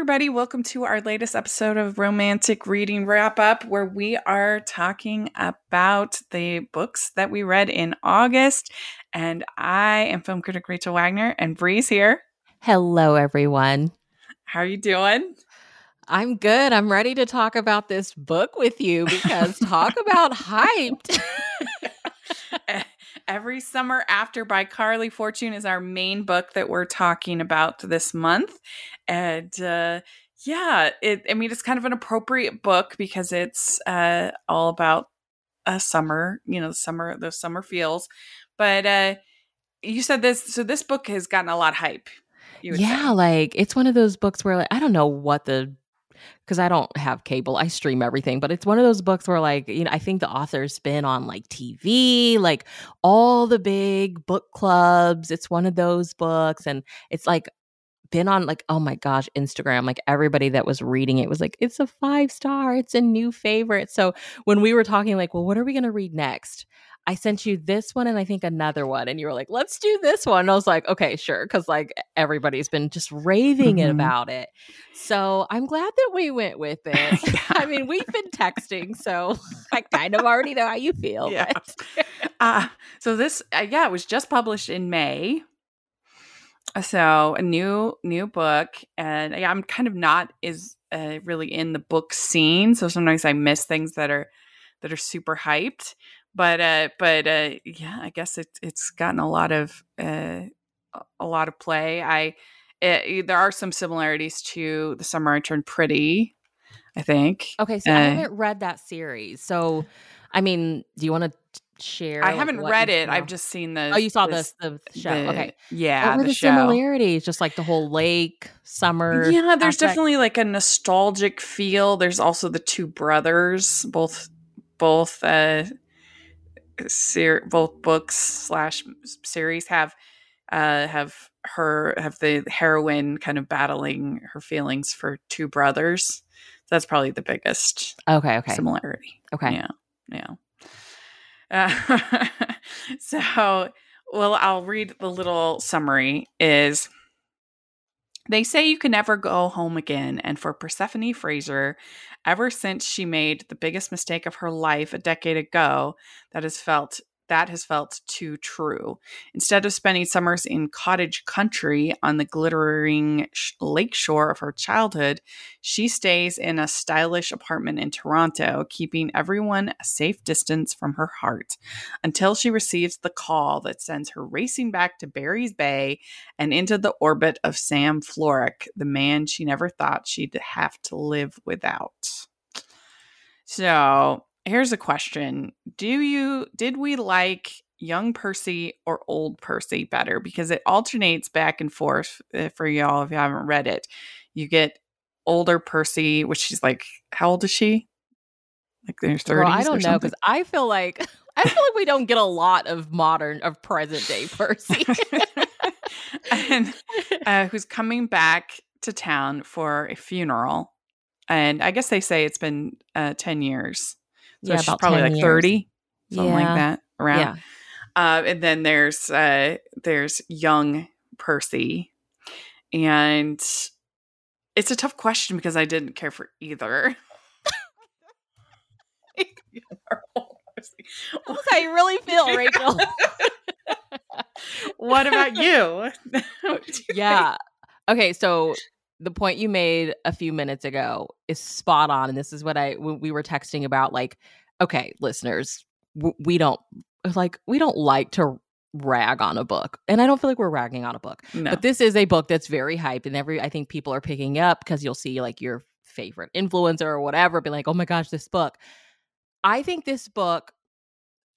everybody. Welcome to our latest episode of Romantic Reading Wrap Up, where we are talking about the books that we read in August. And I am film critic Rachel Wagner, and Bree's here. Hello, everyone. How are you doing? I'm good. I'm ready to talk about this book with you because talk about hyped. Every Summer After by Carley Fortune is our main book that we're talking about this month. And uh, yeah, it, I mean, it's kind of an appropriate book because it's uh, all about a summer, you know, the summer, those summer feels. But uh, you said this, so this book has gotten a lot of hype. Yeah, say. like it's one of those books where like, I don't know what the because I don't have cable. I stream everything, but it's one of those books where like, you know, I think the author's been on like TV, like all the big book clubs. It's one of those books and it's like been on like oh my gosh instagram like everybody that was reading it was like it's a five star it's a new favorite so when we were talking like well what are we going to read next I sent you this one and I think another one. And you were like, let's do this one. And I was like, okay, sure. Cause like everybody's been just raving mm-hmm. about it. So I'm glad that we went with it. I mean, we've been texting, so I kind of already know how you feel. Yeah. uh, so this, uh, yeah, it was just published in May. So a new new book, and yeah, I'm kind of not is uh, really in the book scene. So sometimes I miss things that are that are super hyped but uh but uh yeah i guess it's it's gotten a lot of uh a lot of play i it, eh, there are some similarities to the summer i turned pretty i think okay so uh, i haven't read that series so i mean do you want to share i haven't read it i've just seen the oh you saw this, the, the show the, okay yeah what were the, the similarities just like the whole lake summer yeah there's aspect? definitely like a nostalgic feel there's also the two brothers both both uh ser- both books slash series have uh, have her have the heroine kind of battling her feelings for two brothers. That's probably the biggest okay okay similarity. Okay, yeah, yeah. Uh, so, well, I'll read the little summary. Is they say you can never go home again, and for Persephone Fraser, ever since she made the biggest mistake of her life a decade ago, that has felt that has felt too true. Instead of spending summers in cottage country on the glittering sh- lake shore of her childhood, she stays in a stylish apartment in Toronto, keeping everyone a safe distance from her heart until she receives the call that sends her racing back to Barry's Bay and into the orbit of Sam Florek, the man she never thought she'd have to live without. So, here's a question. Do you did we like young percy or old percy better? Because it alternates back and forth uh, for y'all if you haven't read it. You get older percy which is like how old is she? Like their 30s well, i don't know because i feel like i feel like we don't get a lot of modern of present day percy. And uh, who's coming back to town for a funeral. And i guess they say it's been uh, 10 years so yeah, she's probably like years. 30, something yeah. like that around. Yeah. Uh, and then there's uh, there's young Percy. And it's a tough question because I didn't care for either. That's how you really feel, Rachel. what about you? yeah. Okay, so the point you made a few minutes ago is spot on and this is what i we were texting about like okay listeners we don't like we don't like to rag on a book and i don't feel like we're ragging on a book no. but this is a book that's very hyped and every i think people are picking up because you'll see like your favorite influencer or whatever be like oh my gosh this book i think this book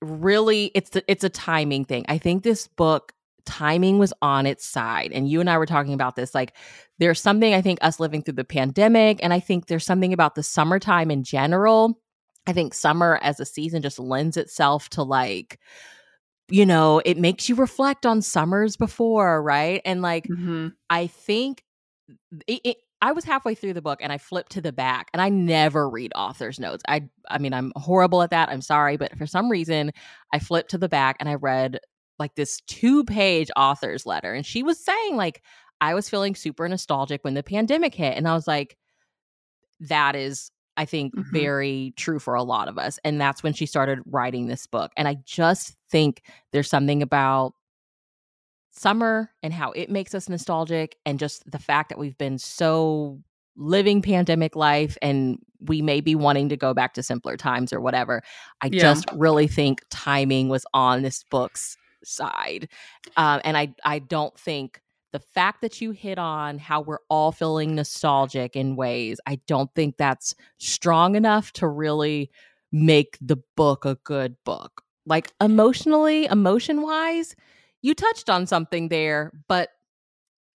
really it's the, it's a timing thing i think this book timing was on its side. And you and I were talking about this. Like, there's something I think us living through the pandemic, and I think there's something about the summertime in general. I think summer as a season just lends itself to like, you know, it makes you reflect on summers before, right? And like, mm-hmm. I think it, it, I was halfway through the book and I flipped to the back and I never read author's notes. I I mean I'm horrible at that. I'm sorry, but for some reason I flipped to the back and I read like this two page author's letter. And she was saying, like, I was feeling super nostalgic when the pandemic hit. And I was like, that is, I think, mm-hmm. very true for a lot of us. And that's when she started writing this book. And I just think there's something about summer and how it makes us nostalgic and just the fact that we've been so living pandemic life and we may be wanting to go back to simpler times or whatever. I yeah. just really think timing was on this book's side. Um, and I I don't think the fact that you hit on how we're all feeling nostalgic in ways, I don't think that's strong enough to really make the book a good book. Like emotionally, emotion wise, you touched on something there, but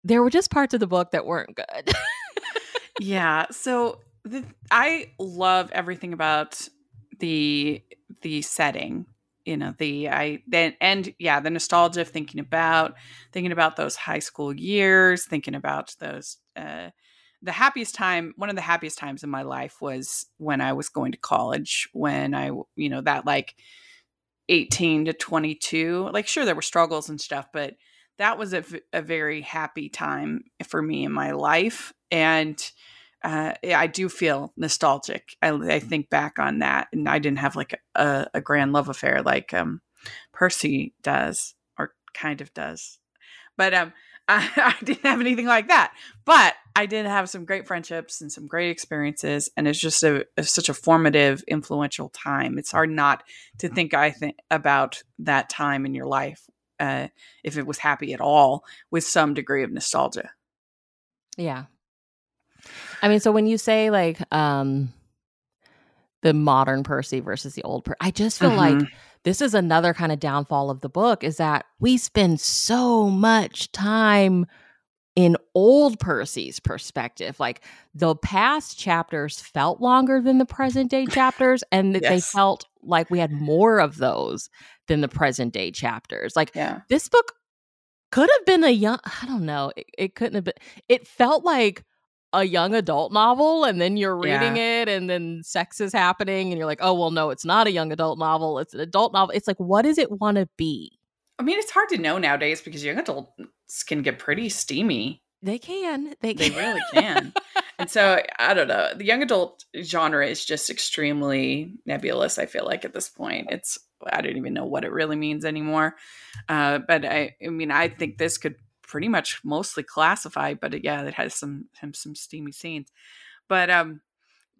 there were just parts of the book that weren't good. yeah. So the, I love everything about the the setting you know the i then and yeah the nostalgia of thinking about thinking about those high school years thinking about those uh the happiest time one of the happiest times in my life was when i was going to college when i you know that like 18 to 22 like sure there were struggles and stuff but that was a, a very happy time for me in my life and uh, I do feel nostalgic. I, I, think back on that, and I didn't have like a, a grand love affair like um, Percy does, or kind of does. But um, I, I, didn't have anything like that. But I did have some great friendships and some great experiences, and it's just a, a such a formative, influential time. It's hard not to think I think about that time in your life, uh, if it was happy at all, with some degree of nostalgia. Yeah, I mean, so when you say like um the modern Percy versus the old Percy, I just feel mm-hmm. like this is another kind of downfall of the book is that we spend so much time in old Percy's perspective. Like the past chapters felt longer than the present day chapters, and yes. they felt like we had more of those than the present day chapters. Like yeah. this book could have been a young, I don't know, it, it couldn't have been, it felt like a young adult novel and then you're reading yeah. it and then sex is happening and you're like, oh, well, no, it's not a young adult novel. It's an adult novel. It's like, what does it want to be? I mean, it's hard to know nowadays because young adults can get pretty steamy. They can. They, can. they really can. and so I don't know. The young adult genre is just extremely nebulous. I feel like at this point, it's I don't even know what it really means anymore. Uh, but I, I mean, I think this could pretty much mostly classified, but it, yeah, it has some some steamy scenes. But um,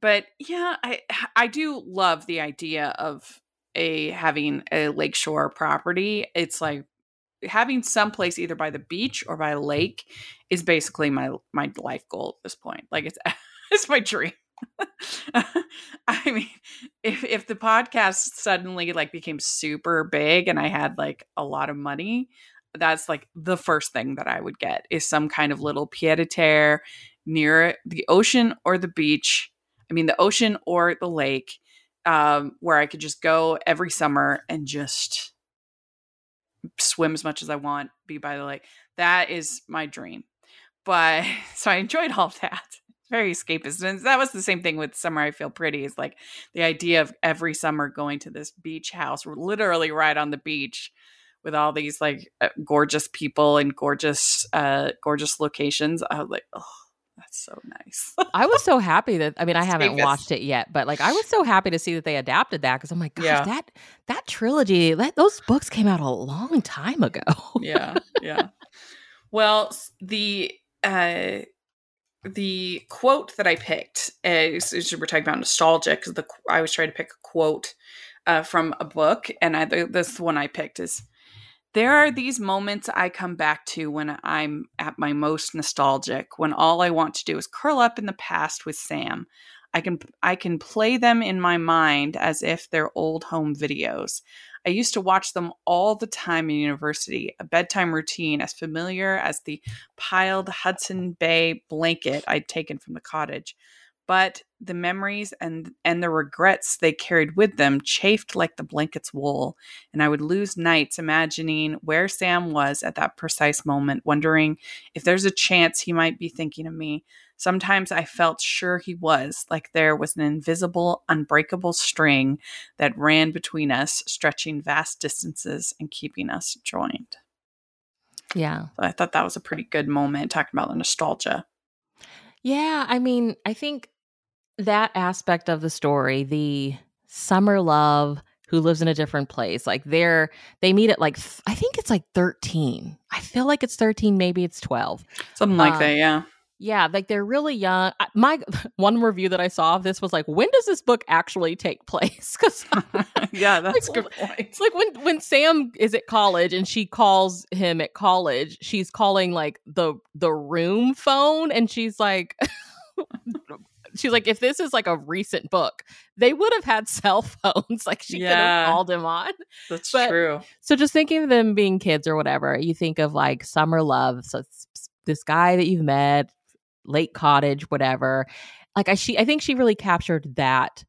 but yeah, I I do love the idea of a having a lakeshore property. It's like having some place either by the beach or by a lake is basically my my life goal at this point. Like it's it's my dream. I mean, if if the podcast suddenly like became super big and I had like a lot of money, that's like the first thing that I would get is some kind of little pied a terre near the ocean or the beach. I mean, the ocean or the lake, um, where I could just go every summer and just swim as much as I want, be by the lake. That is my dream. But so I enjoyed all that. Very escapist. And that was the same thing with Summer I Feel Pretty, is like the idea of every summer going to this beach house, literally right on the beach with all these like uh, gorgeous people and gorgeous uh gorgeous locations i was like oh that's so nice. I was so happy that i mean i haven't watched it yet but like i was so happy to see that they adapted that because i'm like gosh yeah. that that trilogy that those books came out a long time ago. Yeah yeah. Well the uh the quote that I picked is, is we're talking about nostalgia because the I was trying to pick a quote uh, from a book, and I, this one I picked is there are these moments I come back to when I'm at my most nostalgic, when all I want to do is curl up in the past with Sam. I can I can play them in my mind as if they're old home videos. I used to watch them all the time in university, a bedtime routine as familiar as the piled Hudson Bay blanket I'd taken from the cottage but the memories and and the regrets they carried with them chafed like the blanket's wool and i would lose nights imagining where sam was at that precise moment wondering if there's a chance he might be thinking of me sometimes i felt sure he was like there was an invisible unbreakable string that ran between us stretching vast distances and keeping us joined Yeah. So I thought that was a pretty good moment talking about the nostalgia. Yeah, I mean, I think that aspect of the story, the summer love who lives in a different place, like they're they meet at like th- I think it's like 13. I feel like it's 13, maybe it's 12. Something like Um, that, yeah. Yeah, like they're really young. My one review that I saw of this was like, when does this book actually take place? Because yeah, that's a like, good point. it's like when when Sam is at college and she calls him at college, she's calling like the the room phone, and she's like. She's like, if this is like a recent book, they would have had cell phones. Like she could have called him on. That's but- true. So just thinking of them being kids or whatever, you think of like summer love. So it's this guy that you've met, late cottage, whatever. Like I she I think she really captured that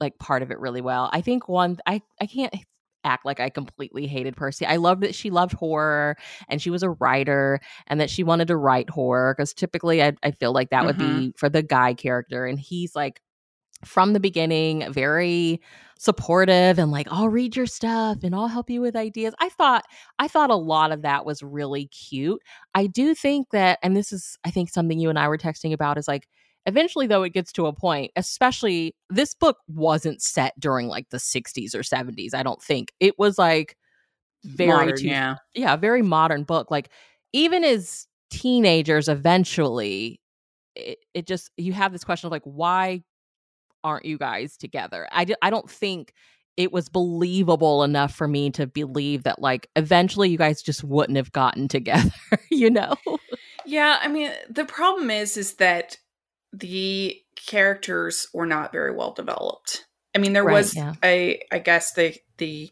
like part of it really well. I think one I I can't act like I completely hated Percy. I loved that she loved horror and she was a writer and that she wanted to write horror because typically I, I feel like that would mm-hmm. be for the guy character and he's like from the beginning very supportive and like I'll read your stuff and I'll help you with ideas. I thought I thought a lot of that was really cute. I do think that and this is I think something you and I were texting about is like eventually though it gets to a point especially this book wasn't set during like the 60s or 70s I don't think. It was like very Modern, two- yeah. yeah, very modern book. Like even as teenagers, eventually, it, it just you have this question of like, why aren't you guys together? I I don't think it was believable enough for me to believe that like eventually you guys just wouldn't have gotten together. you know? Yeah, I mean, the problem is is that the characters were not very well developed. I mean, there Right, was yeah. a I guess the the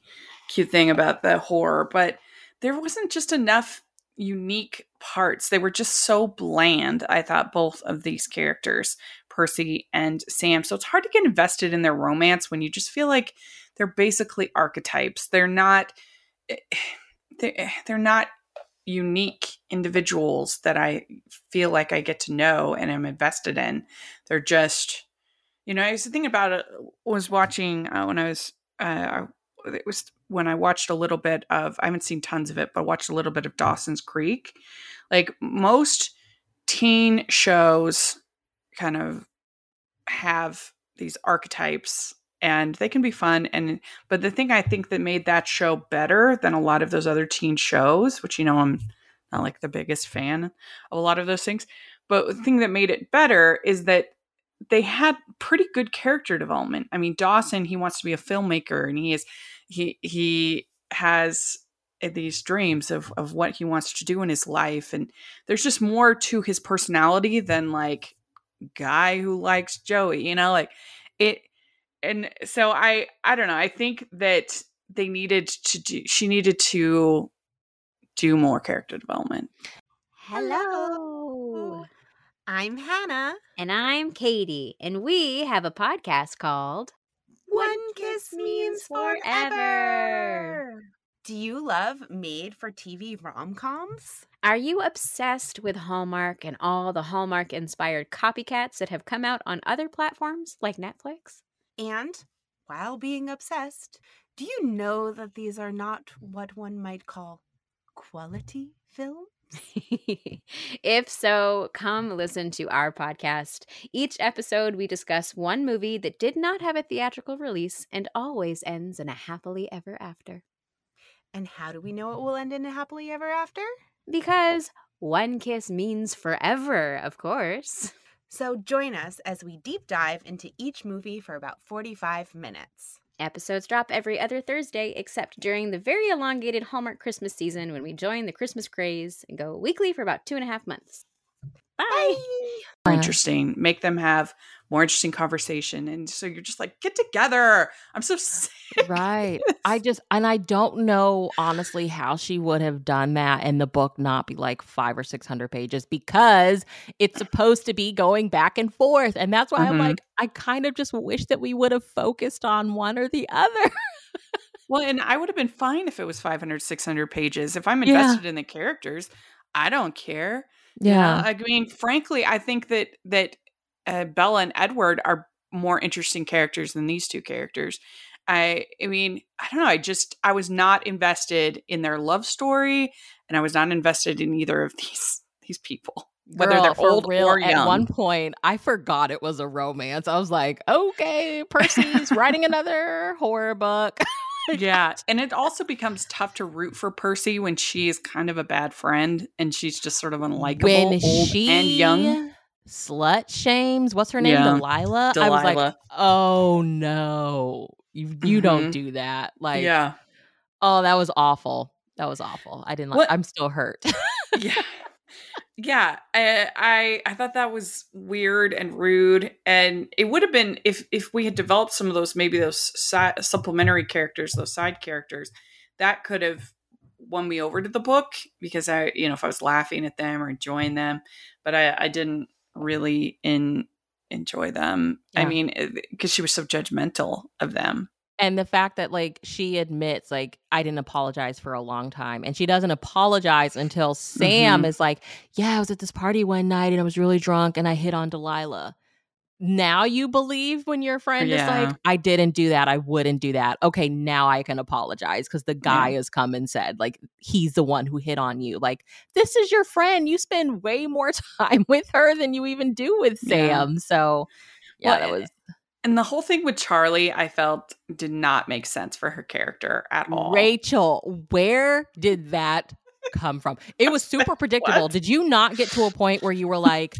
cute thing about the horror, but there wasn't just enough unique parts. They were just so bland, I thought both of these characters, Percy and Sam. So it's hard to get invested in their romance when you just feel like they're basically archetypes. They're not eh, they eh, they're not unique individuals that I feel like I get to know and I'm invested in. They're just, you know, I was thinking about it. Was watching uh, when I was, uh, it was when I watched a little bit of. I haven't seen tons of it, but watched a little bit of Dawson's Creek. Like most teen shows, kind of have these archetypes and they can be fun and but the thing i think that made that show better than a lot of those other teen shows which you know i'm not like the biggest fan of a lot of those things but the thing that made it better is that they had pretty good character development. I mean dawson he wants to be a filmmaker and he is he he has eh, these dreams of of what he wants to do in his life and there's just more to his personality than like guy who likes joey you know like it and so i i don't know i think that they needed to do she needed to do more character development Hello. I'm Hannah. And I'm Katie, and we have a podcast called One kiss means forever. Do you love made for TV rom coms? Are you obsessed with Hallmark and all the Hallmark inspired copycats that have come out on other platforms like Netflix? And while being obsessed, do you know that these are not what one might call quality films? if so, come listen to our podcast. Each episode, we discuss one movie that did not have a theatrical release and always ends in a happily ever after. And how do we know it will end in a happily ever after? Because one kiss means forever, of course. So join us as we deep dive into each movie for about 45 minutes. Episodes drop every other Thursday, except during the very elongated Hallmark Christmas season when we join the Christmas craze and go weekly for about two and a half months. Bye. more Uh, interesting make them have more interesting conversation and so you're just like get together i'm so sick right. I just and I don't know honestly how she would have done that and the book not be like five or six hundred pages because it's supposed to be going back and forth. And that's why I'm Mhm. like, I kind of just wish that we would have focused on one or the other. well and i would have been fine if it was 500 600 pages if i'm Yeah. invested in the characters i don't care you know? i mean frankly i think that that uh, bella and edward are more interesting characters than these two characters i i mean i don't know i just i was not invested in their love story and I was not invested in either of these these people, whether Girl, they're old real, or young. At one point, I forgot it was a romance. I was like, okay, Percy's writing another horror book. yeah, and it also becomes tough to root for Percy when she is kind of a bad friend and she's just sort of unlikable, when old she and young. Slut shames, what's her name? Yeah. Delilah. I was like, oh no, you you don't Mhm. do that. Like, yeah, oh, that was awful. That was awful. I didn't like. What- I'm still hurt. yeah yeah I, I i thought that was weird and rude and it would have been if if we had developed some of those maybe those si- supplementary characters those side characters that could have won me over to the book because i you know if i was laughing at them or enjoying them but i i didn't really in enjoy them i mean because she was so judgmental of them and the fact that like she admits like I didn't apologize for a long time and she doesn't apologize until Sam Mhm. is like, "Yeah, I was at this party one night and I was really drunk and I hit on Delilah." Now you believe when your friend is like, "I didn't do that. I wouldn't do that." Okay, now I can apologize cuz the guy has come and said like he's the one who hit on you. Like, this is your friend. You spend way more time with her than you even do with Yeah. Sam. So, yeah, Well, that eh, was and the whole thing with charlie i felt did not make sense for her character at all Rachel, where did that come from? It was super predictable. Did you not get to a point where you were like,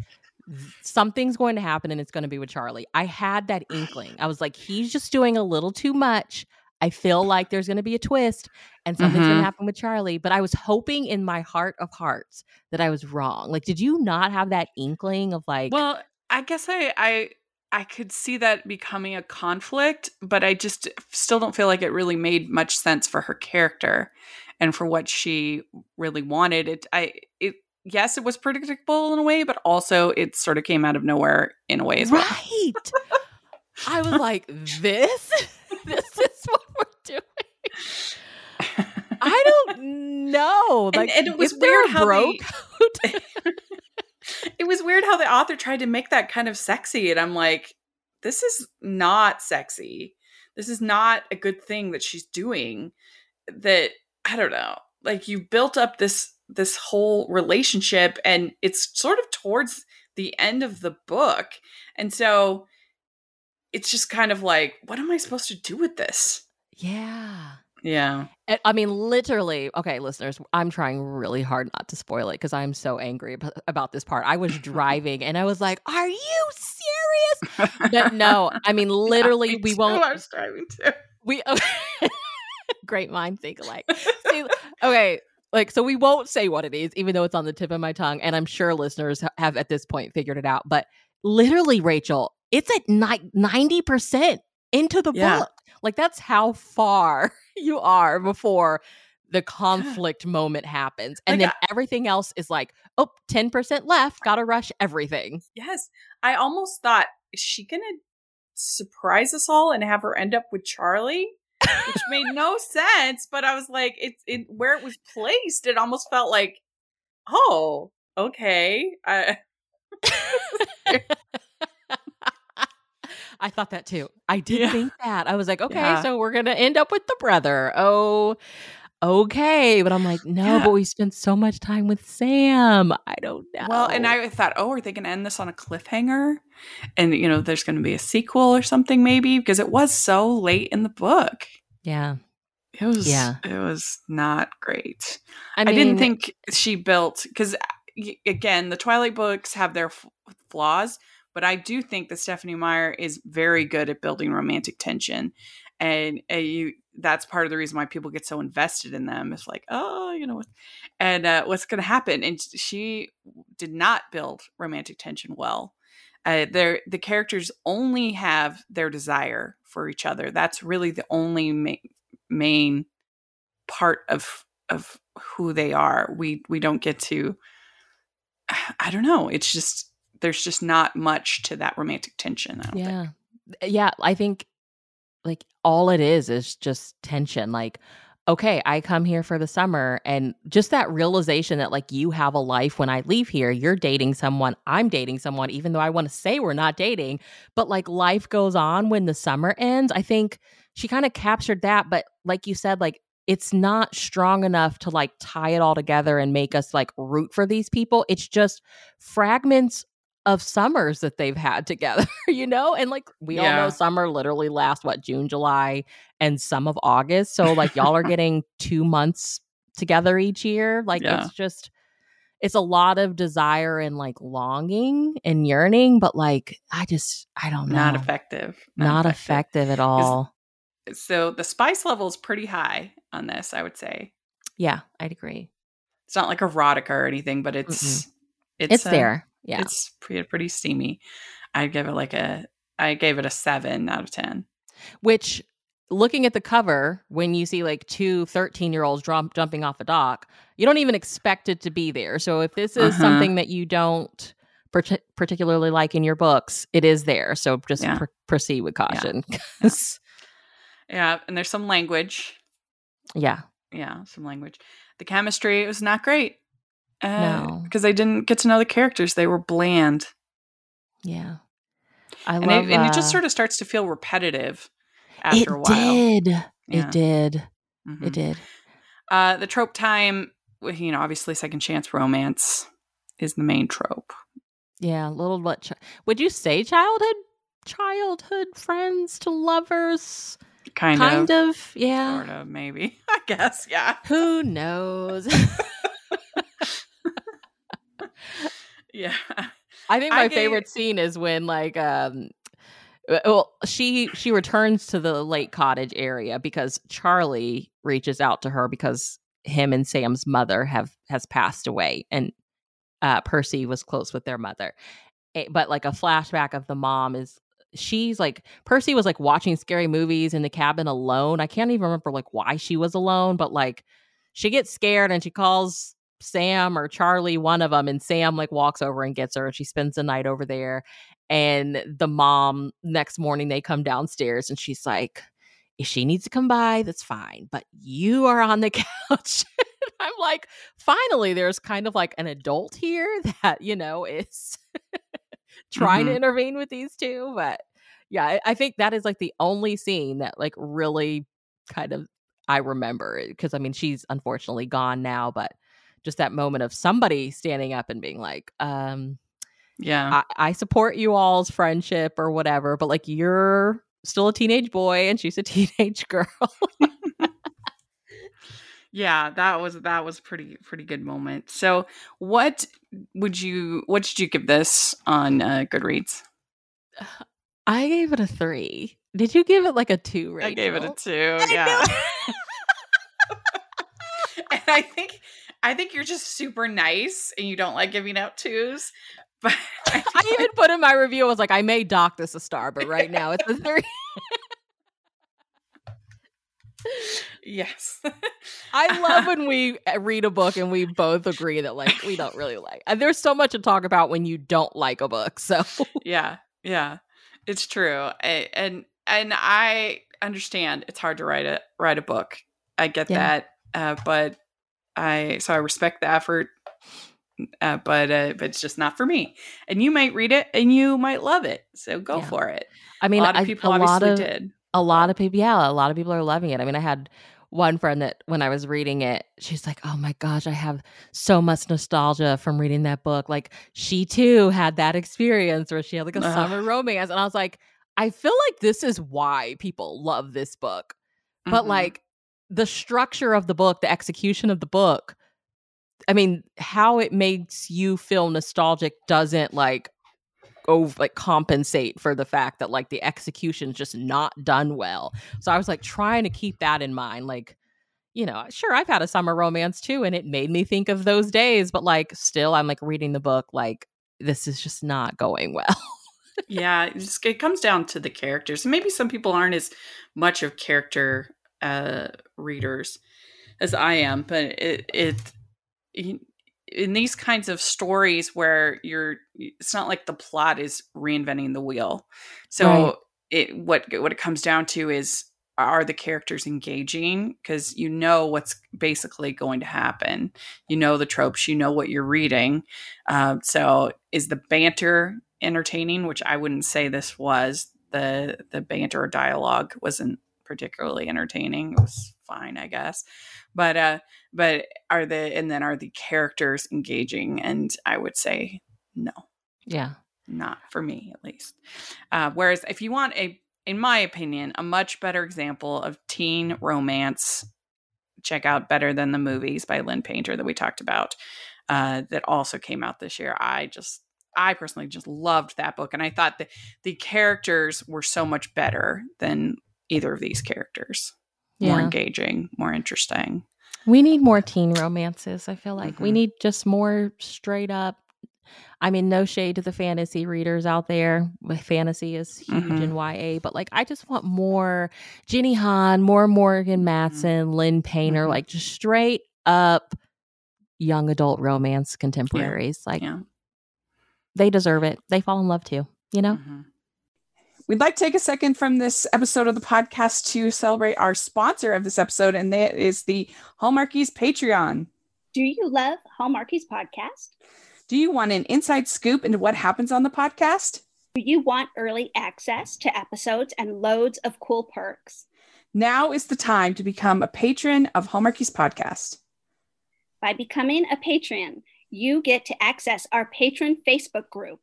something's going to happen and it's going to be with Charlie? I had that inkling. I was like, he's just doing a little too much. I feel like there's going to be a twist and something's going Mhm. to happen with Charlie. But I was hoping in my heart of hearts that I was wrong. Like, did you not have that inkling of like, Well, I guess I I I could see that becoming a conflict, but I just still don't feel like it really made much sense for her character and for what she really wanted. It I it yes, it was predictable in a way, but also it sort of came out of nowhere in a way as well. right? I was like, this, this is what we're doing. I don't know. Like, and it was weird how bro they- it was weird how the author tried to make that kind of sexy and i'm like this is not sexy this is not a good thing that she's doing that i don't know like you built up this this whole relationship and it's sort of towards the end of the book and so it's just kind of like what am i supposed to do with this yeah. yeah I- mean, literally. Okay, listeners, I'm trying really hard not to spoil it because I'm so angry about this part. I was driving and I was like, "Are you serious?" But no, I mean, literally, Me we too, won't. i was driving too we great minds think alike. See, okay, like so we won't say what it is, even though it's on the tip of my tongue, and I'm sure listeners have at this point figured it out. But literally, Rachel, it's at ninety percent into the Yeah. book. Like that's how far you are before the conflict moment happens, and Like, then everything else is like, oh, 10 percent left. Got to rush everything. Yes. I almost thought, is she to surprise us all and have her end up with Charlie? Which made no sense, but I was like, it's it, where it was placed, it almost felt like, oh, okay. I, I thought that too. I did Yeah. think that. I was like, okay, Yeah. so we're gonna end up with the brother. Oh, okay. But I'm like, no, Yeah. but we spent so much time with Sam. I don't know. well, and I thought, oh, are they going to end this on a cliffhanger? And, you know, there's going to be a sequel or something maybe because it was so late in the book. yeah. It was, Yeah. it was not great. I, I, didn't think she built because again, the Twilight books have their f- flaws, but I do think that Stephenie Meyer is very good at building romantic tension, and uh, you that's part of the reason why people get so invested in them. It's like, oh, you know, and uh, what's going to happen? And she did not build romantic tension well. Uh, the characters only have their desire for each other. That's really the only ma- main part of of who they are. We we don't get to I don't know. It's just there's just not much to that romantic tension. Yeah. think. Yeah. I think like all it is is just tension. Like, okay, I come here for the summer and just that realization that like you have a life when I leave here, you're dating someone, I'm dating someone, even though I want to say we're not dating, but like life goes on when the summer ends. I think she kind of captured that. But like you said, like it's not strong enough to like tie it all together and make us like root for these people. It's just fragments of summers that they've had together, you know? And like we all know summer literally lasts what, June, July, and some of August. So like y'all are getting two months together each year. Like Yeah. it's just it's a lot of desire and like longing and yearning, but like I just I don't know. Not effective. Not effective at all. So the spice level is pretty high on this, I would say. Yeah, I'd agree. It's not like erotica or anything, but it's it's, It's, uh, there. Yeah. It's pretty pretty steamy. I'd give it like a I gave it a seven out of ten. Which looking at the cover, when you see like two 13 year olds jump, jumping off a dock, you don't even expect it to be there. So if this is Uh-huh. something that you don't parti- particularly like in your books, it is there. So just Yeah. pr- proceed with caution. 'Cause- Yeah, and there's some language. yeah. Yeah, some language. The chemistry was not great. Uh, No. because I didn't get to know the characters. They were bland, Yeah. I and, love it, and it just uh, sort of starts to feel repetitive after a while. It did. Yeah. It did. Mhm. It did. Uh, the trope time, you know, obviously second chance romance is the main trope. Yeah, little what would you say childhood childhood friends to lovers? Kind, of. kind of, of, yeah. sort of, maybe. I guess, yeah, Who knows? yeah. I think I my gave- favorite scene is when like um uh, well she she returns to the lake cottage area because Charlie reaches out to her because him and Sam's mother have has passed away and uh Percy was close with their mother. Eh, But like a flashback of the mom is she's like Percy was like watching scary movies in the cabin alone. I can't even remember like why she was alone, but like she gets scared and she calls Sam or Charlie, one of them, and Sam like walks over and gets her, and she spends the night over there. And the mom next morning they come downstairs, and she's like, "If she needs to come by, that's fine, but you are on the couch." I'm like, finally, there's kind of like an adult here that you know is trying to Mhm. intervene with these two, but yeah, I, I think that is like the only scene that like really kind of I remember because I mean she's unfortunately gone now, but just that moment of somebody standing up and being like, um, Yeah. I, I support you all's friendship or whatever, but like you're still a teenage boy and she's a teenage girl. yeah, that was that was pretty pretty good moment. So, what would you what did you give this on uh, Goodreads? I gave it a three. Did you give it like a two? Rachel? I gave it a two. I Yeah, and I think I think you're just super nice and you don't like giving out twos. But I, I even put in my review, I was like, I may dock this a star, but right now it's a three. yes, I love when we uh, read a book and we both agree that like we don't really like. And there's so much to talk about when you don't like a book. So yeah, yeah, it's true. I, and and I understand it's hard to write a write a book. I get Yeah. that, uh, but I so I respect the effort. Uh, but uh, but it's just not for me. And you might read it and you might love it. So go Yeah. for it. I mean, a lot of I- people a lot obviously of did. a lot of people, yeah, a lot of people are loving it. I mean, I had one friend that when I was reading it, she's like, "Oh my gosh, I have so much nostalgia from reading that book." Like she too had that experience where she had like a Ugh. summer romance, and I was like, I feel like this is why people love this book. but Mhm. like the structure of the book, the execution of the book, I mean, how it makes you feel nostalgic doesn't like go like compensate for the fact that like the execution's just not done well. So I was like trying to keep that in mind. Like, you know, sure, I've had a summer romance too, and it made me think of those days, but like still I'm like reading the book, like, this is just not going well. yeah, it, just, it comes down to the characters. Maybe some people aren't as much of character uh, readers as I am, but it it in these kinds of stories where you're it's not like the plot is reinventing the wheel. So Right. it what what it comes down to is are the characters engaging? Because you know what's basically going to happen. You know the tropes. You know what you're reading. Uh, so is the banter entertaining? Which i wouldn't say this was. The the banter or dialogue wasn't particularly entertaining it was fine, I guess. But uh but are the and then are the characters engaging? And I would say no. Yeah. Not for me at least. Uh whereas if you want a in my opinion, a much better example of teen romance, check out Better Than the Movies by Lynn Painter that we talked about. Uh, that also came out this year. I just I personally just loved that book, and I thought that the characters were so much better than either of these characters. More engaging, more interesting. We need more teen romances. I feel like we Mhm. need just more straight up. I mean, no shade to the fantasy readers out there. Fantasy is huge Mhm. in YA, but like, I just want more Jenny Han, more Morgan Matson, Lynn Painter, Mhm. like just straight up young adult romance contemporaries. Like, Yeah. they deserve it. They fall in love too, you know? We'd like to take a second from this episode of the podcast to celebrate our sponsor of this episode, and that is the Hallmarkies Patreon. Do you love Hallmarkies podcast? Do you want an inside scoop into what happens on the podcast? Do you want early access to episodes and loads of cool perks? Now is the time to become a patron of Hallmarkies Podcast. By becoming a patron, you get to access our patron Facebook group.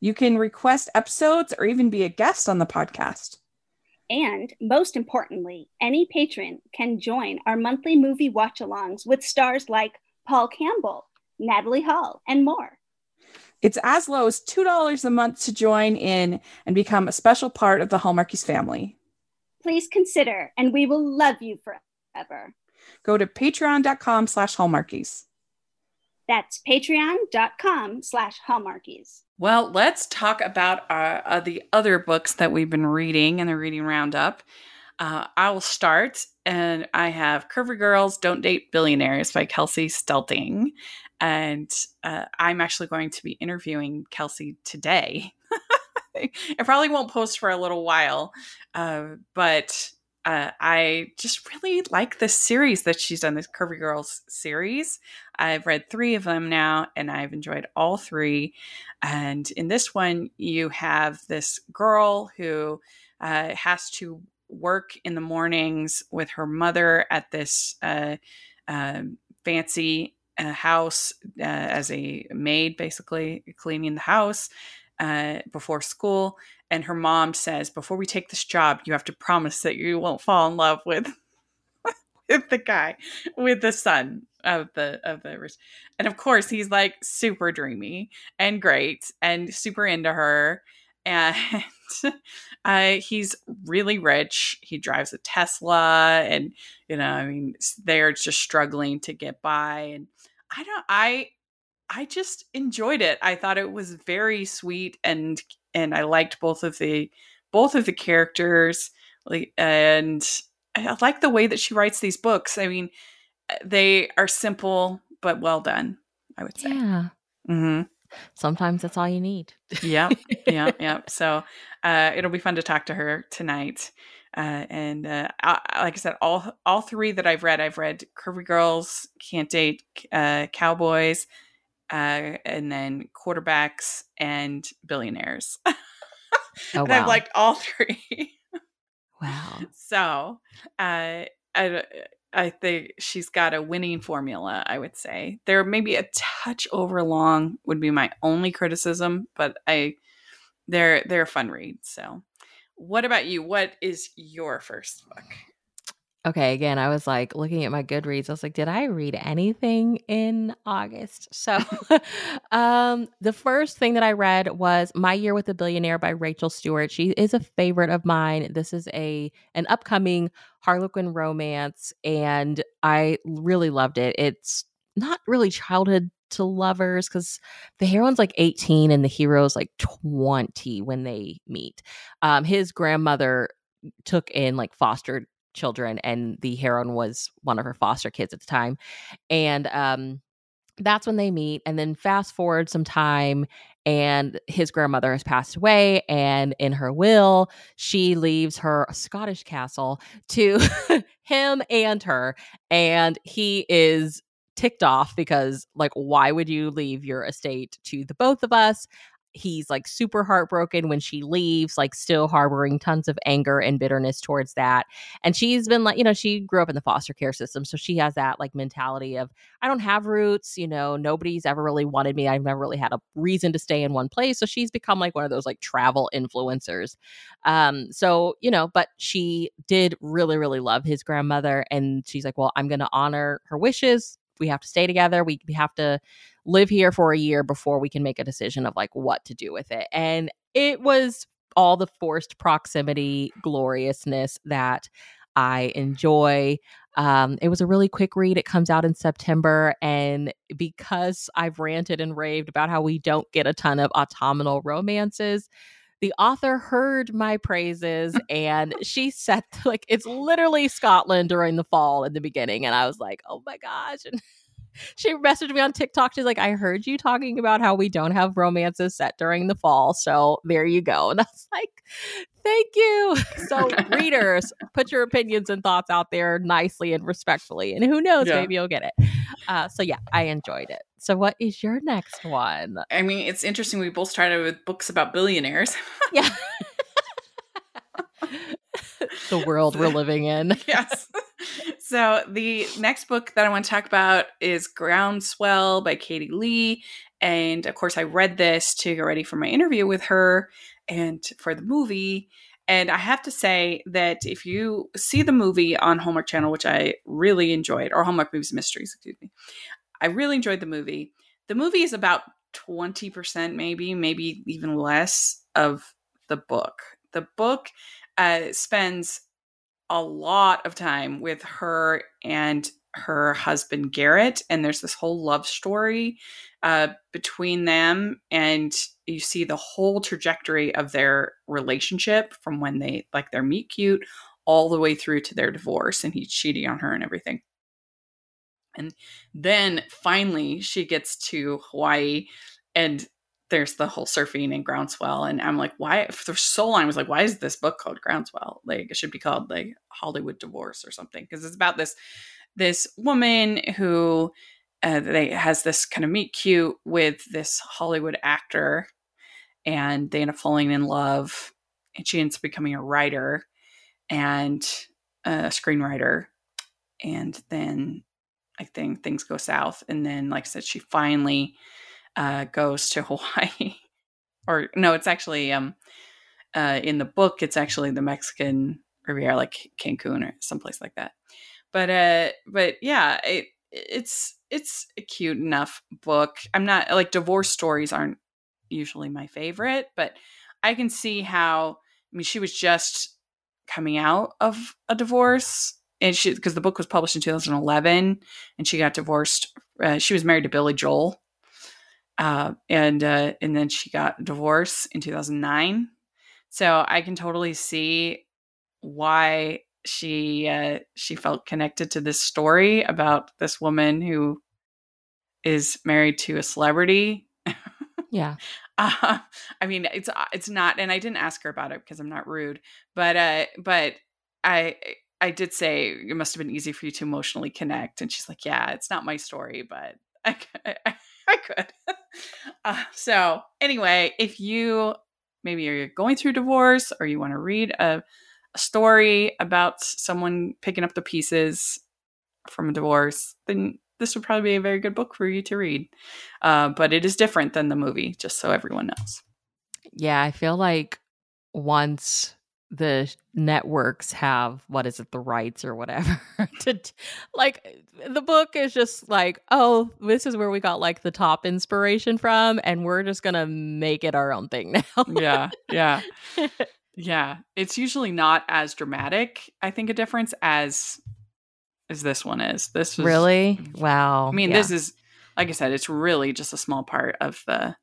You can request episodes or even be a guest on the podcast. And most importantly, any patron can join our monthly movie watch alongs with stars like Paul Campbell, Natalie Hall, and more. It's as low as $2 a month to join in and become a special part of the Hallmarkies family. Please consider, and we will love you forever. Go to patreon.com slash hallmarkies. That's patreon.com slash hallmarkies. Well, let's talk about uh, uh, the other books that we've been reading in the reading roundup. Uh, I will start, and I have Curvy Girls Don't Date Billionaires by Kelsey Stelting. And uh, I'm actually going to be interviewing Kelsey today. I probably won't post for a little while, uh, but uh, I just really like this series that she's done, this Curvy Girls series. I've read three of them now, and I've enjoyed all three. And in this one, you have this girl who uh, has to work in the mornings with her mother at this uh, um fancy uh, house uh, as a maid, basically cleaning the house uh, before school. And her mom says, "Before we take this job, you have to promise that you won't fall in love with." with the guy with the son of the of the and of course he's like super dreamy and great and super into her. And uh, he's really rich. He drives a tesla and you know i mean they're just struggling to get by. And i don't i i just enjoyed it. I thought it was very sweet and and i liked both of the both of the characters like and i like the way that she writes these books. I mean they are simple but well done i would say. Yeah. hmm Sometimes that's all you need. yeah yeah yeah so uh it'll be fun to talk to her tonight uh and uh I, I- like i said all all three that i've read i've read curvy girls can't date uh cowboys uh and then quarterbacks and billionaires Oh, and wow. i've liked all three wow. so uh I, I think she's got a winning formula, I would say. There may be a touch over long would be my only criticism, but I they're they're a fun read. So what about you? What is your first book? Okay, again, I was like looking at my Goodreads. I was like, did I read anything in August? So, um, the first thing that I read was My Year with a Billionaire by Rachel Stewart. She is a favorite of mine. This is a an upcoming Harlequin romance, and I really loved it. It's not really childhood to lovers because the heroine's like 18 and the hero's like 20 when they meet. Um, his grandmother took in like fostered children and the heroine was one of her foster kids at the time and um that's when they meet and then fast forward some time and his grandmother has passed away and in her will she leaves her scottish castle to him and her and he is ticked off because like why would you leave your estate to the both of us he's like super heartbroken when she leaves, like still harboring tons of anger and bitterness towards that. And she's been like, you know, she grew up in the foster care system. So she has that like mentality of, I don't have roots, you know, nobody's ever really wanted me. I've never really had a reason to stay in one place. So she's become like one of those like travel influencers. Um, so, you know, but she did really, really love his grandmother. And she's like, well, I'm going to honor her wishes. We have to stay together. We, have to live here for a year before we can make a decision of like what to do with it. And it was all the forced proximity gloriousness that I enjoy. Um, it was a really quick read. It comes out in September. And because I've ranted and raved about how we don't get a ton of autumnal romances, the author heard my praises and she said, like, it's literally Scotland during the fall in the beginning. And I was like, oh my gosh. And she messaged me on TikTok. She's like, I heard you talking about how we don't have romances set during the fall. So there you go. And I was like, thank you. So, readers, put your opinions and thoughts out there nicely and respectfully. And who knows, Yeah. maybe you'll get it. Uh, so, yeah, I enjoyed it. So, what is your next one? I mean, it's interesting. We both started with books about billionaires. Yeah. the world we're living in. yes. So the next book that I want to talk about is Groundswell by Katie Lee. And of course, I read this to get ready for my interview with her and for the movie. And I have to say that if you see the movie on Hallmark Channel, which I really enjoyed, or Hallmark Movies Mysteries, excuse me, I really enjoyed the movie. The movie is about 20%, maybe, maybe even less of the book. The book uh, spends a lot of time with her and her husband Garrett, and there's this whole love story uh, between them, and you see the whole trajectory of their relationship from when they like their meet cute all the way through to their divorce, and he's cheating on her and everything. And then finally, she gets to Hawaii, and there's the whole surfing and groundswell and i'm like why? For so long i was like why is this book called groundswell? Like it should be called like hollywood divorce or something. Because it's about this this woman who uh, they has this kind of meet cute with this hollywood actor and they end up falling in love and she ends up becoming a writer and a screenwriter and then i think things go south and then like i said she finally uh, goes to Hawaii, or no, it's actually um, uh, in the book. It's actually the Mexican Riviera, like Cancun or someplace like that. But uh, but yeah, it it's it's a cute enough book. I'm not like divorce stories aren't usually my favorite, but I can see how. I mean, she was just coming out of a divorce, and she because the book was published in 2011, and she got divorced. Uh, she was married to Billy Joel uh, and uh, and then she got divorced in 2009. So I can totally see why she uh, she felt connected to this story about this woman who is married to a celebrity. Yeah. Uh, I mean, it's it's not, and I didn't ask her about it because I'm not rude, but uh, but I I did say it must have been easy for you to emotionally connect, and she's like, yeah, it's not my story, but I, I I could. Uh, so anyway, if you maybe you're going through divorce or you want to read a, a story about someone picking up the pieces from a divorce, then this would probably be a very good book for you to read. Uh, but it is different than the movie, just so everyone knows. Yeah, I feel like once the networks have what is it the rights or whatever to like the book is just like oh this is where we got like the top inspiration from and we're just gonna make it our own thing now yeah, yeah, yeah. It's usually not as dramatic. I think a difference as as this one is. This really wow I mean, Yeah. this is like I said, it's really just a small part of the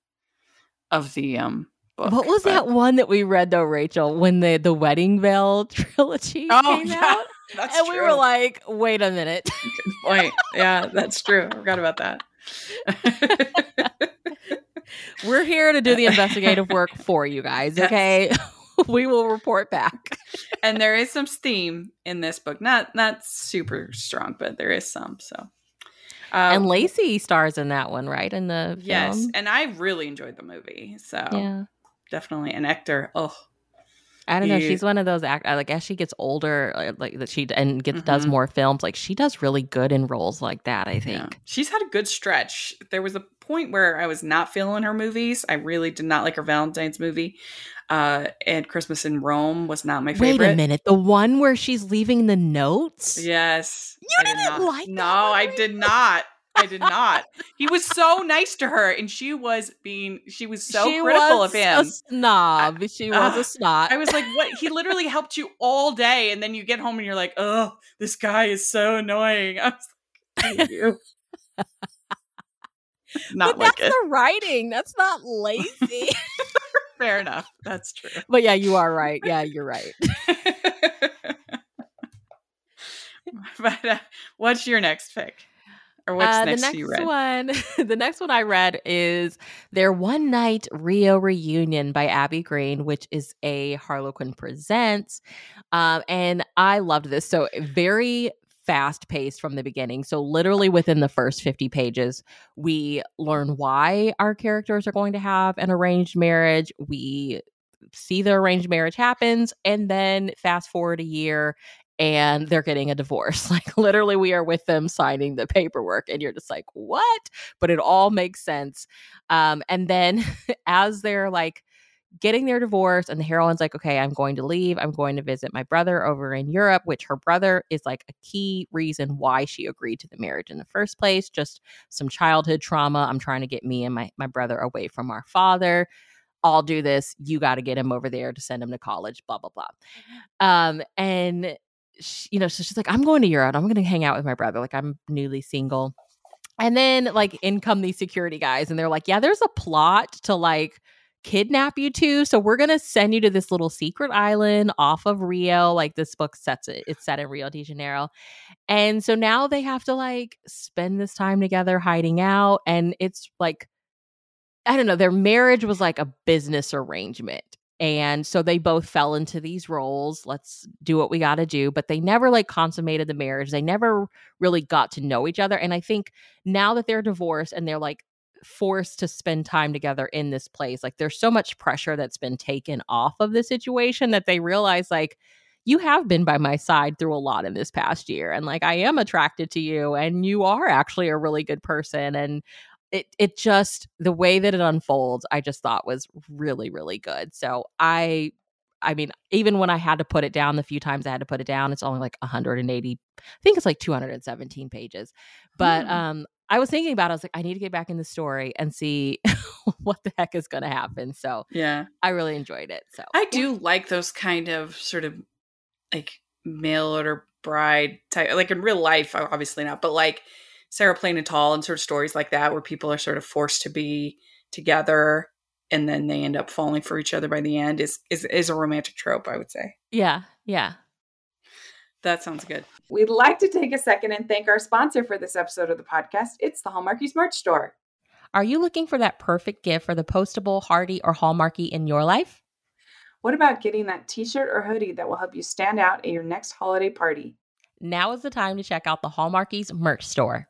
of the um book. what was but- that one that we read though rachel when the the wedding veil trilogy Oh, came yeah, out That's and true. we were like wait a minute Good point. Yeah, that's true. I forgot about that. we're here to do the investigative work for you guys Yes. okay we will report back and there is some steam in this book. Not not super strong, but there is some. So and Um, Lacey stars in that one, right? In the Yes, film? and I really enjoyed the movie. So yeah. Definitely an actor. Oh, I don't know. She's one of those act like as she gets older, uh, like that she and gets does Mhm. more films. Like she does really good in roles like that. I think. yeah. She's had a good stretch. There was a point where I was not feeling her movies. I really did not like her Valentine's movie. Uh, and Christmas in Rome was not my favorite. Wait a minute, the one where she's leaving the notes. Yes. You I did didn't not. like No, I did not. I did not. He was so nice to her, and she was being she was so she critical was of him. A snob. she was Ugh, a snob. I was like, what? He literally helped you all day, and then you get home and you're like, oh, this guy is so annoying. I was like, "Thank you. Not but like that's it. the writing. That's not lazy. Fair enough. That's true. but yeah, you are right. Yeah, you're right. but uh, what's your next pick? Or what's Uh, next, the next you read? one, the next one I read is their One Night Rio Reunion by Abby Green, which is a Harlequin Presents, um, and I loved this. So very fast paced from the beginning. So literally within the first fifty pages, we learn why our characters are going to have an arranged marriage. We see the arranged marriage happens, and then fast forward a year and they're getting a divorce. Like literally, we are with them signing the paperwork, and you're just like, what? But it all makes sense. Um, and then as they're like getting their divorce, and the heroine's like, okay, I'm going to leave. I'm going to visit my brother over in Europe, which her brother is like a key reason why she agreed to the marriage in the first place. Just some childhood trauma. I'm trying to get me and my my brother away from our father. I'll do this. You got to get him over there to send him to college. Blah blah blah. Um, and she, you know, so she's like, I'm going to Europe. I'm going to hang out with my brother. Like, I'm newly single. And then, like, in come these security guys, and they're like, Yeah, there's a plot to like kidnap you two. So we're going to send you to this little secret island off of Rio. Like, this book sets it, it's set in Rio de Janeiro. And so now they have to like spend this time together hiding out. And it's like, I don't know, their marriage was like a business arrangement. And so they both fell into these roles. Let's do what we got to do. But they never like consummated the marriage. They never really got to know each other. And I think now that they're divorced and they're like forced to spend time together in this place, like there's so much pressure that's been taken off of the situation that they realize, like, you have been by my side through a lot in this past year. And like, I am attracted to you and you are actually a really good person. And it it just the way that it unfolds i just thought was really really good so i i mean even when i had to put it down the few times i had to put it down it's only like 180 i think it's like 217 pages but Hmm. um i was thinking about it i was like i need to get back in the story and see what the heck is going to happen so Yeah. i really enjoyed it so I do like those kind of sort of like mail order bride type, like in real life, obviously not, but like Sarah Plain and Tall and sort of stories like that where people are sort of forced to be together and then they end up falling for each other by the end is is is a romantic trope, I would say. yeah yeah That sounds good. We'd like to take a second and thank our sponsor for this episode of the podcast. It's the Hallmarkies merch store. are you looking for that perfect gift for the postable hardy or hallmarky in your life What about getting that t shirt or hoodie that will help you stand out at your next holiday party? now is the time to check out the hallmarkies merch store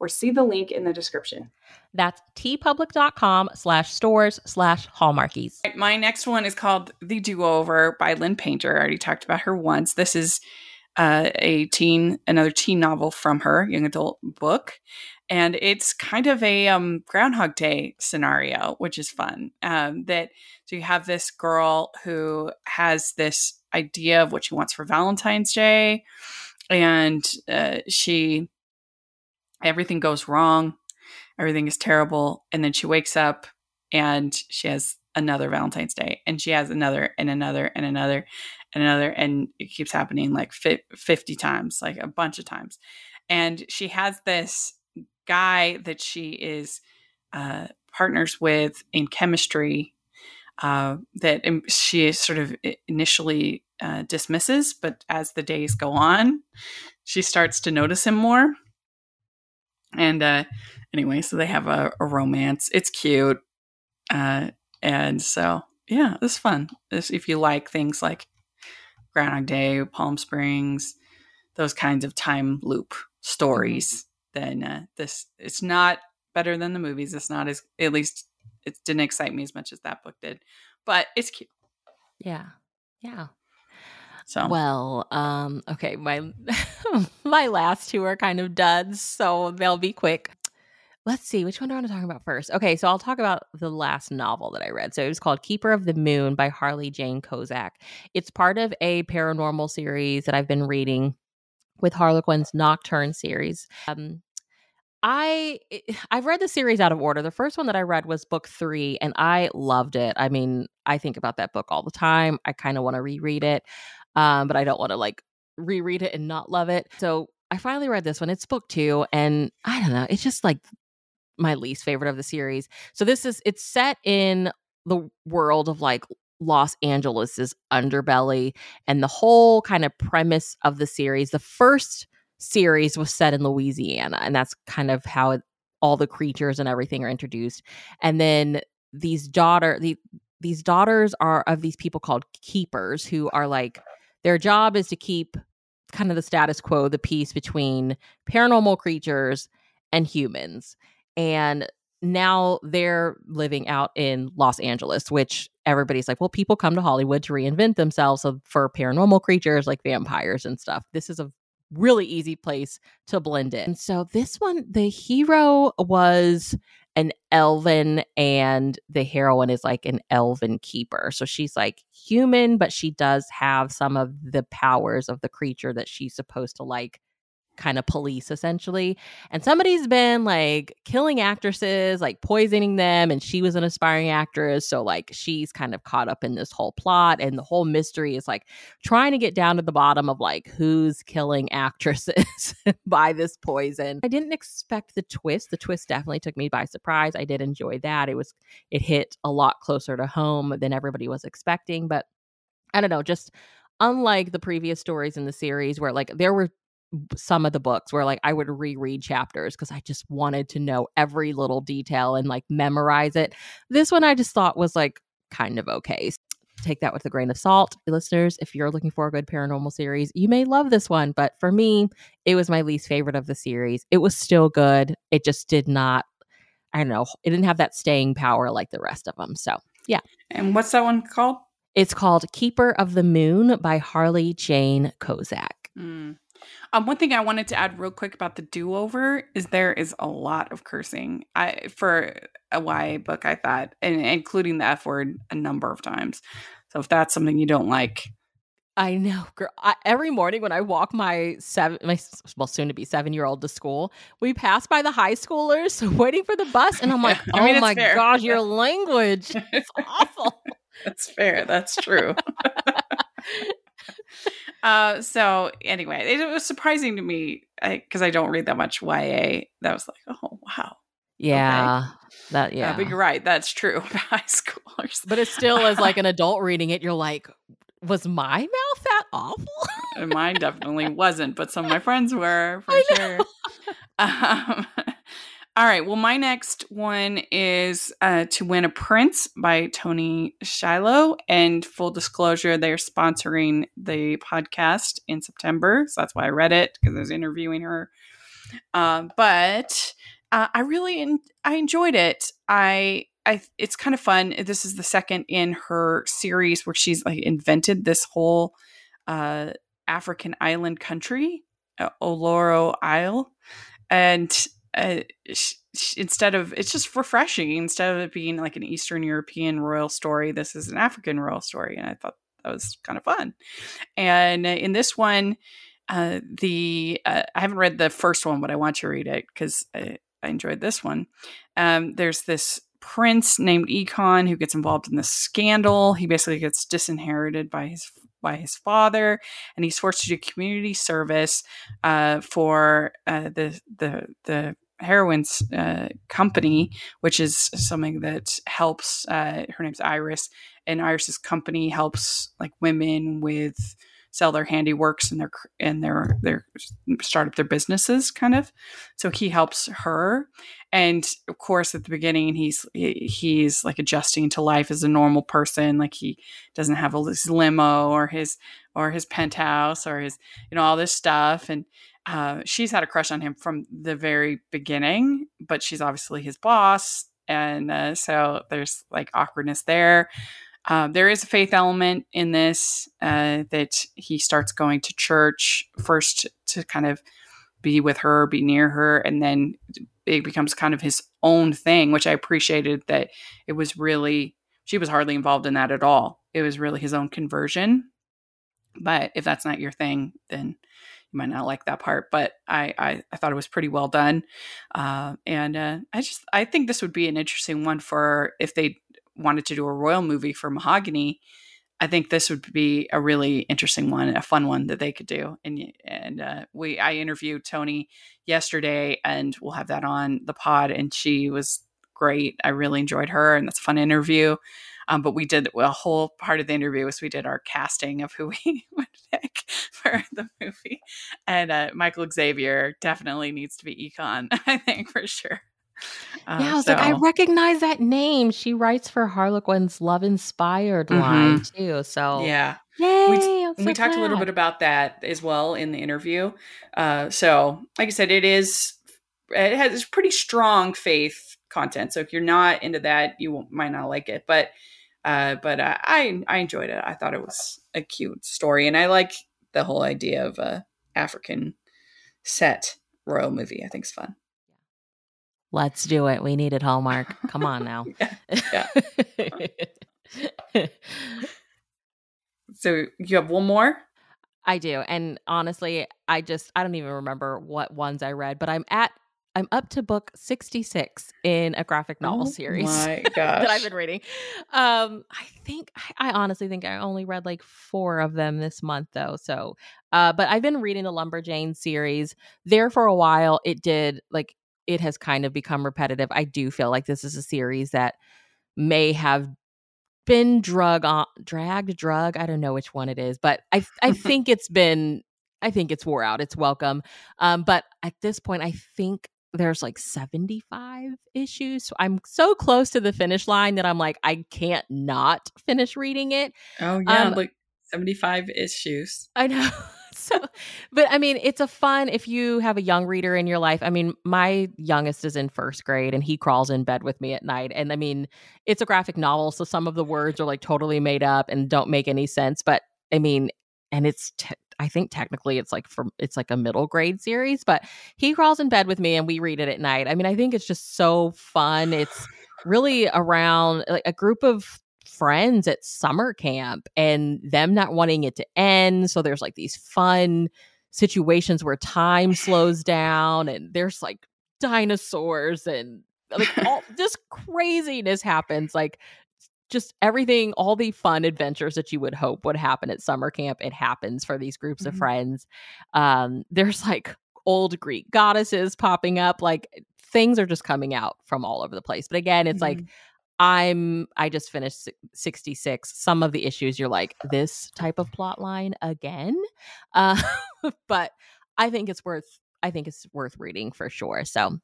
or see the link in the description. That's teepublic.com slash stores slash hallmarkies. My next one is called The Do Over by Lynn Painter. I already talked about her once. This is uh, a teen, another teen novel from her young adult book, and it's kind of a um, Groundhog Day scenario, which is fun. Um, that so you have this girl who has this idea of what she wants for Valentine's Day, and uh, she everything goes wrong, everything is terrible, and then she wakes up and she has another Valentine's Day, and she has another and another and another and another, and it keeps happening like fifty times, like a bunch of times, and she has this guy that she is uh, partners with in chemistry uh, that she sort of initially uh, dismisses, but as the days go on, she starts to notice him more. And uh, anyway, so they have a, a romance. It's cute, uh, and so yeah, it's fun. This, if you like things like Groundhog Day, Palm Springs, those kinds of time loop stories, then uh, this it's not better than the movies. It's not as at least it didn't excite me as much as that book did, but it's cute. Yeah. Yeah. So Well, um, okay, my my last two are kind of duds, so they'll be quick. Let's see, which one do I want to talk about first? Okay, so I'll talk about the last novel that I read. So it was called Keeper of the Moon by Harley Jane Kozak. It's part of a paranormal series that I've been reading with Harlequin's Nocturne series. Um, I I've read the series out of order. The first one that I read was book three, and I loved it. I mean, I think about that book all the time. I kind of want to reread it, um, but I don't want to like reread it and not love it. So I finally read this one. It's book two, and I don't know. It's just like my least favorite of the series. So this is it's set in the world of like Los Angeles's underbelly and the whole kind of premise of the series. The first series was set in Louisiana, and that's kind of how it, all the creatures and everything are introduced. And then these daughter the these daughters are of these people called keepers who are like their job is to keep kind of the status quo, the peace between paranormal creatures and humans. And now they're living out in Los Angeles, which everybody's like, well, people come to Hollywood to reinvent themselves for paranormal creatures like vampires and stuff. This is a really easy place to blend in. And So this one, the hero was an elven and the heroine is like an elven keeper. So she's like human, but she does have some of the powers of the creature that she's supposed to like kind of police essentially. And somebody's been like killing actresses, like poisoning them, and she was an aspiring actress. So like she's kind of caught up in this whole plot, and the whole mystery is like trying to get down to the bottom of like who's killing actresses by this poison. I didn't expect the twist. The twist definitely took me by surprise. I did enjoy that. It was it hit a lot closer to home than everybody was expecting, but I don't know, just unlike the previous stories in the series where like there were some of the books where like I would reread chapters because I just wanted to know every little detail and like memorize it. This one I just thought was like kind of okay. Take that with a grain of salt. Listeners, if you're looking for a good paranormal series, you may love this one, but for me, it was my least favorite of the series. It was still good. It just did not I don't know, it didn't have that staying power like the rest of them. So, yeah. and what's that one called? It's called Keeper of the Moon by Harley Jane Kozak. Mm. Um, one thing I wanted to add real quick about the do over is there is a lot of cursing. I for a YA book, I thought, and including the F word a number of times. So if that's something you don't like, I know, girl. I, every morning when I walk my seven, my well, soon to be seven year old to school, we pass by the high schoolers waiting for the bus, and I'm like, I mean, oh my fair. gosh, your language, it's awful. that's fair. That's true. Uh, so anyway, it, was surprising to me because I, don't read that much YA. That was like, oh wow. Yeah, that Yeah, yeah. but you're right. That's true about high schoolers. but it still as like an adult reading it, you're like, was my mouth that awful? And mine definitely wasn't, but some of my friends were for I know. sure. Um, all right. Well, my next one is uh, To Win a Prince by Toni Shiloh. And full disclosure, they're sponsoring the podcast in September. So that's why I read it because I was interviewing her. Um, but uh, I really I enjoyed it. I I it's kind of fun. This is the second in her series where she's like invented this whole uh, African island country, uh, Oloro Isle, and uh, sh- instead of it's just refreshing. Instead of it being like an Eastern European royal story, this is an African royal story, and I thought that was kind of fun. And uh, in this one, uh, the uh, I haven't read the first one, but I want to read it because I, I enjoyed this one. Um, there's this prince named Ekon who gets involved in this scandal. He basically gets disinherited by his by his father, and he's forced to do community service uh, for uh, the the the heroine's uh, company, which is something that helps. Uh, her name's Iris, and Iris's company helps like women with sell their handiworks and their and their their start up their businesses kind of so he helps her and of course at the beginning he's he's like adjusting to life as a normal person like he doesn't have his limo or his or his penthouse or his you know all this stuff and uh, she's had a crush on him from the very beginning but she's obviously his boss and uh, so there's like awkwardness there um, there is a faith element in this uh, that he starts going to church first to kind of be with her, be near her, and then it becomes kind of his own thing, which I appreciated that it was really, she was hardly involved in that at all. It was really his own conversion. But if that's not your thing, then you might not like that part. But I, I, I thought it was pretty well done. Uh, and uh, I just, I think this would be an interesting one for if they wanted to do a royal movie for Mahogany, I think this would be a really interesting one, a fun one that they could do. And and uh, we I interviewed Toni yesterday, and we'll have that on the pod. And she was great. I really enjoyed her, and that's a fun interview. Um, but we did a whole part of the interview was we did our casting of who we would pick for the movie, and uh, Michael Xavier definitely needs to be Ekon. I think for sure. Uh, yeah, I was so. like, I recognize that name. She writes for Harlequin's Love Inspired mm-hmm. line too. So yeah, Yay, we, so we talked a little bit about that as well in the interview. Uh, so, like I said, it is it has pretty strong faith content. So if you're not into that, you might not like it. But uh, but uh, I I enjoyed it. I thought it was a cute story, and I like the whole idea of a African set royal movie. I think it's fun. Let's do it. We needed Hallmark. Come on now. yeah. yeah. so you have one more? I do. And honestly, I just I don't even remember what ones I read, but I'm at I'm up to book 66 in a graphic novel oh series that I've been reading. Um, I think I, honestly think I only read like four of them this month though. So, uh, but I've been reading the Lumberjane series. There for a while, it did like it has kind of become repetitive. I do feel like this is a series that may have been drug on dragged drug. I don't know which one it is, but I I think it's been I think it's wore out. It's welcome. Um, but at this point, I think there's like 75 issues. So I'm so close to the finish line that I'm like, I can't not finish reading it. Oh yeah, um, like 75 issues. I know. so but i mean it's a fun if you have a young reader in your life i mean my youngest is in first grade and he crawls in bed with me at night and i mean it's a graphic novel so some of the words are like totally made up and don't make any sense but i mean and it's te- I think technically it's like from it's like a middle grade series, but he crawls in bed with me and we read it at night. I mean, I think it's just so fun. It's really around like a group of friends at summer camp and them not wanting it to end. So there's like these fun situations where time slows down and there's like dinosaurs and like all this craziness happens. Like just everything, all the fun adventures that you would hope would happen at summer camp, it happens for these groups mm-hmm. of friends. Um, there's like old Greek goddesses popping up, like things are just coming out from all over the place. But again, it's mm-hmm. like I'm I just finished 66. Some of the issues you're like this type of plot line again. Uh, but I think it's worth I think it's worth reading for sure. So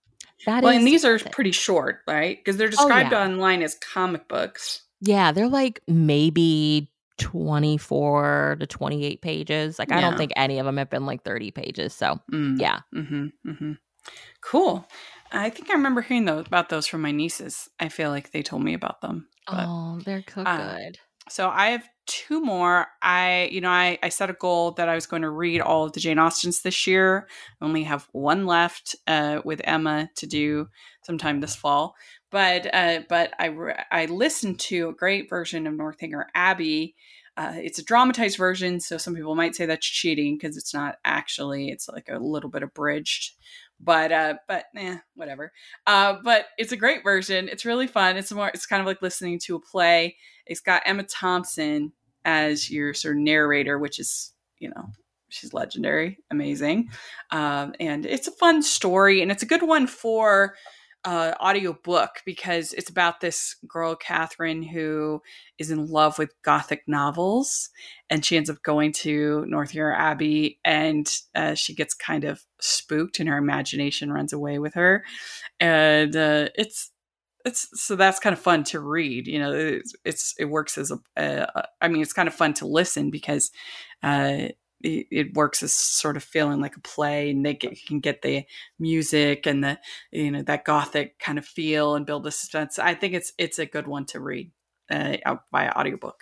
that well, and these are pretty short, right? Because they're described oh, yeah. online as comic books. Yeah, they're like maybe 24 to 28 pages. Like yeah. I don't think any of them have been like 30 pages. So mm. yeah. Mm-hmm, mm-hmm. Cool. I think I remember hearing those about those from my nieces. I feel like they told me about them. But, oh, they're so uh, good. so I have two more. I, you know, I, I set a goal that I was going to read all of the Jane Austens this year. I only have one left uh, with Emma to do sometime this fall. But uh, but I I listened to a great version of Northanger Abbey. Uh, it's a dramatized version, so some people might say that's cheating because it's not actually. It's like a little bit abridged but uh but eh, whatever uh but it's a great version it's really fun it's more it's kind of like listening to a play it's got emma thompson as your sort of narrator which is you know she's legendary, amazing, um, and it's a fun story, and it's a good one for uh, audiobook because it's about this girl, Catherine, who is in love with Gothic novels. And she ends up going to Northanger Abbey and uh, she gets kind of spooked and her imagination runs away with her. And uh, it's, it's so that's kind of fun to read. You know, it's, it's it works as a. I mean, it's kind of fun to listen because uh, it, it, works as sort of feeling like a play and they get, can get the music and the you know that gothic kind of feel and build the suspense. I think it's it's a good one to read uh, by audiobook.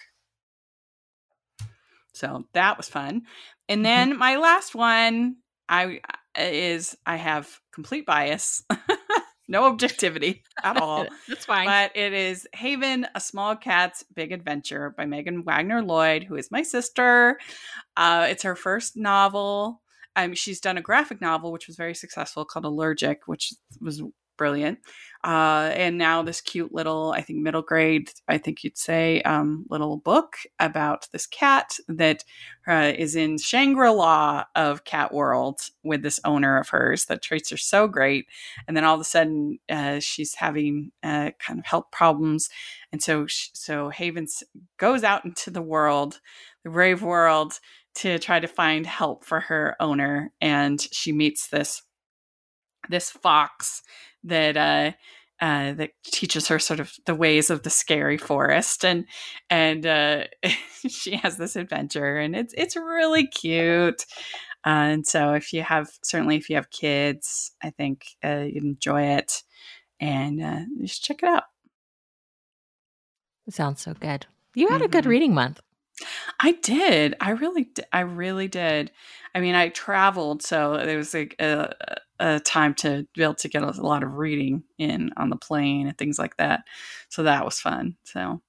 So that was fun. And mm-hmm. then my last one i is i have complete bias no objectivity at all. That's fine. But it is Haven, A Small Cat's Big Adventure by Megan Wagner Lloyd, who is my sister. Uh, it's her first novel. Um, she's done a graphic novel, which was very successful, called Allergic, which was brilliant. Uh, and now this cute little, I think middle grade, I think you'd say, um, little book about this cat that uh, is in Shangri La of Cat World with this owner of hers that treats her so great. And then all of a sudden, uh, she's having uh, kind of health problems, and so so Havens goes out into the world, the brave world, to try to find help for her owner, and she meets this this fox that uh, uh, that teaches her sort of the ways of the scary forest, and and uh, she has this adventure, and it's it's really cute. Uh, and so, if you have certainly if you have kids, I think uh, you'd enjoy it, and uh, just check it out. It sounds so good. You had mm-hmm. a good mm-hmm. reading month. I did. I really, I really did. I mean, I traveled, so there was like a, a time to be able to get a lot of reading in on the plane and things like that. So that was fun. So,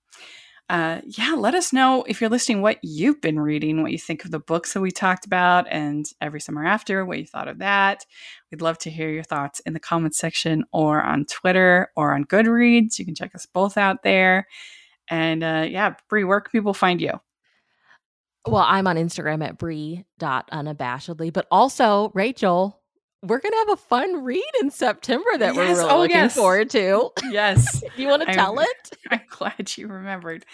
uh, yeah, let us know if you're listening what you've been reading, what you think of the books that we talked about, and every summer after, what you thought of that. We'd love to hear your thoughts in the comments section or on Twitter or on Goodreads. You can check us both out there. And uh, yeah, Bree, where can people find you? Well, I'm on Instagram at Bree.unabashedly, but also Rachel, we're gonna have a fun read in September that yes. we're really oh, looking yes. forward to. Yes. you want to tell it? I'm glad you remembered.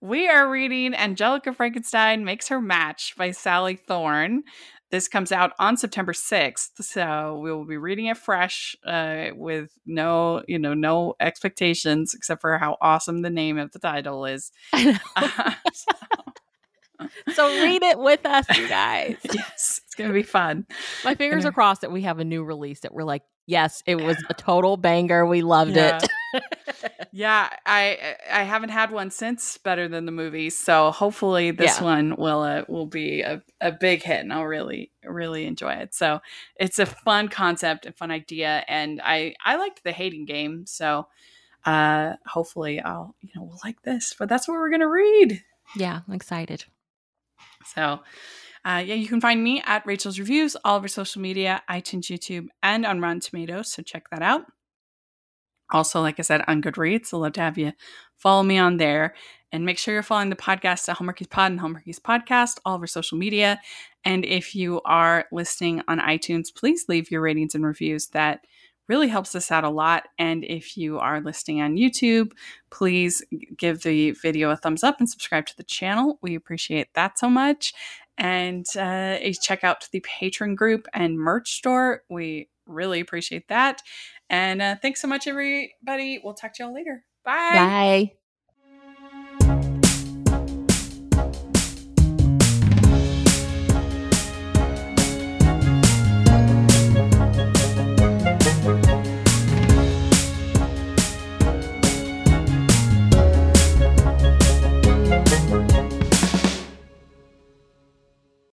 We are reading Angelica Frankenstein Makes Her Match by Sally Thorne. This comes out on September 6th, so we will be reading it fresh uh, with no, you know, no expectations except for how awesome the name of the title is. Uh, so so read it with us, you guys. yes, it's gonna be fun. My fingers are crossed that we have a new release that we're like, yes, it was a total banger. We loved yeah. it. yeah, I I haven't had one since Better Than the movie, so hopefully this yeah. one will uh, will be a, a big hit, and I'll really really enjoy it. So it's a fun concept and fun idea, and I I liked the hating game, so uh hopefully I'll you know we'll like this. But that's what we're gonna read. Yeah, I'm excited. So, uh, yeah, you can find me at Rachel's Reviews, all over social media, iTunes, YouTube, and on Rotten Tomatoes. So check that out. Also, like I said, on Goodreads. I'd love to have you follow me on there. And make sure you're following the podcast at Hallmarkies Pod and Hallmarkies Podcast, all over social media. And if you are listening on iTunes, please leave your ratings and reviews. That really helps us out a lot. And if you are listening on YouTube, please give the video a thumbs up and subscribe to the channel. We appreciate that so much. And uh, check out the Patreon group and merch store. We really appreciate that. And uh, thanks so much, everybody. We'll talk to y'all later. Bye. Bye.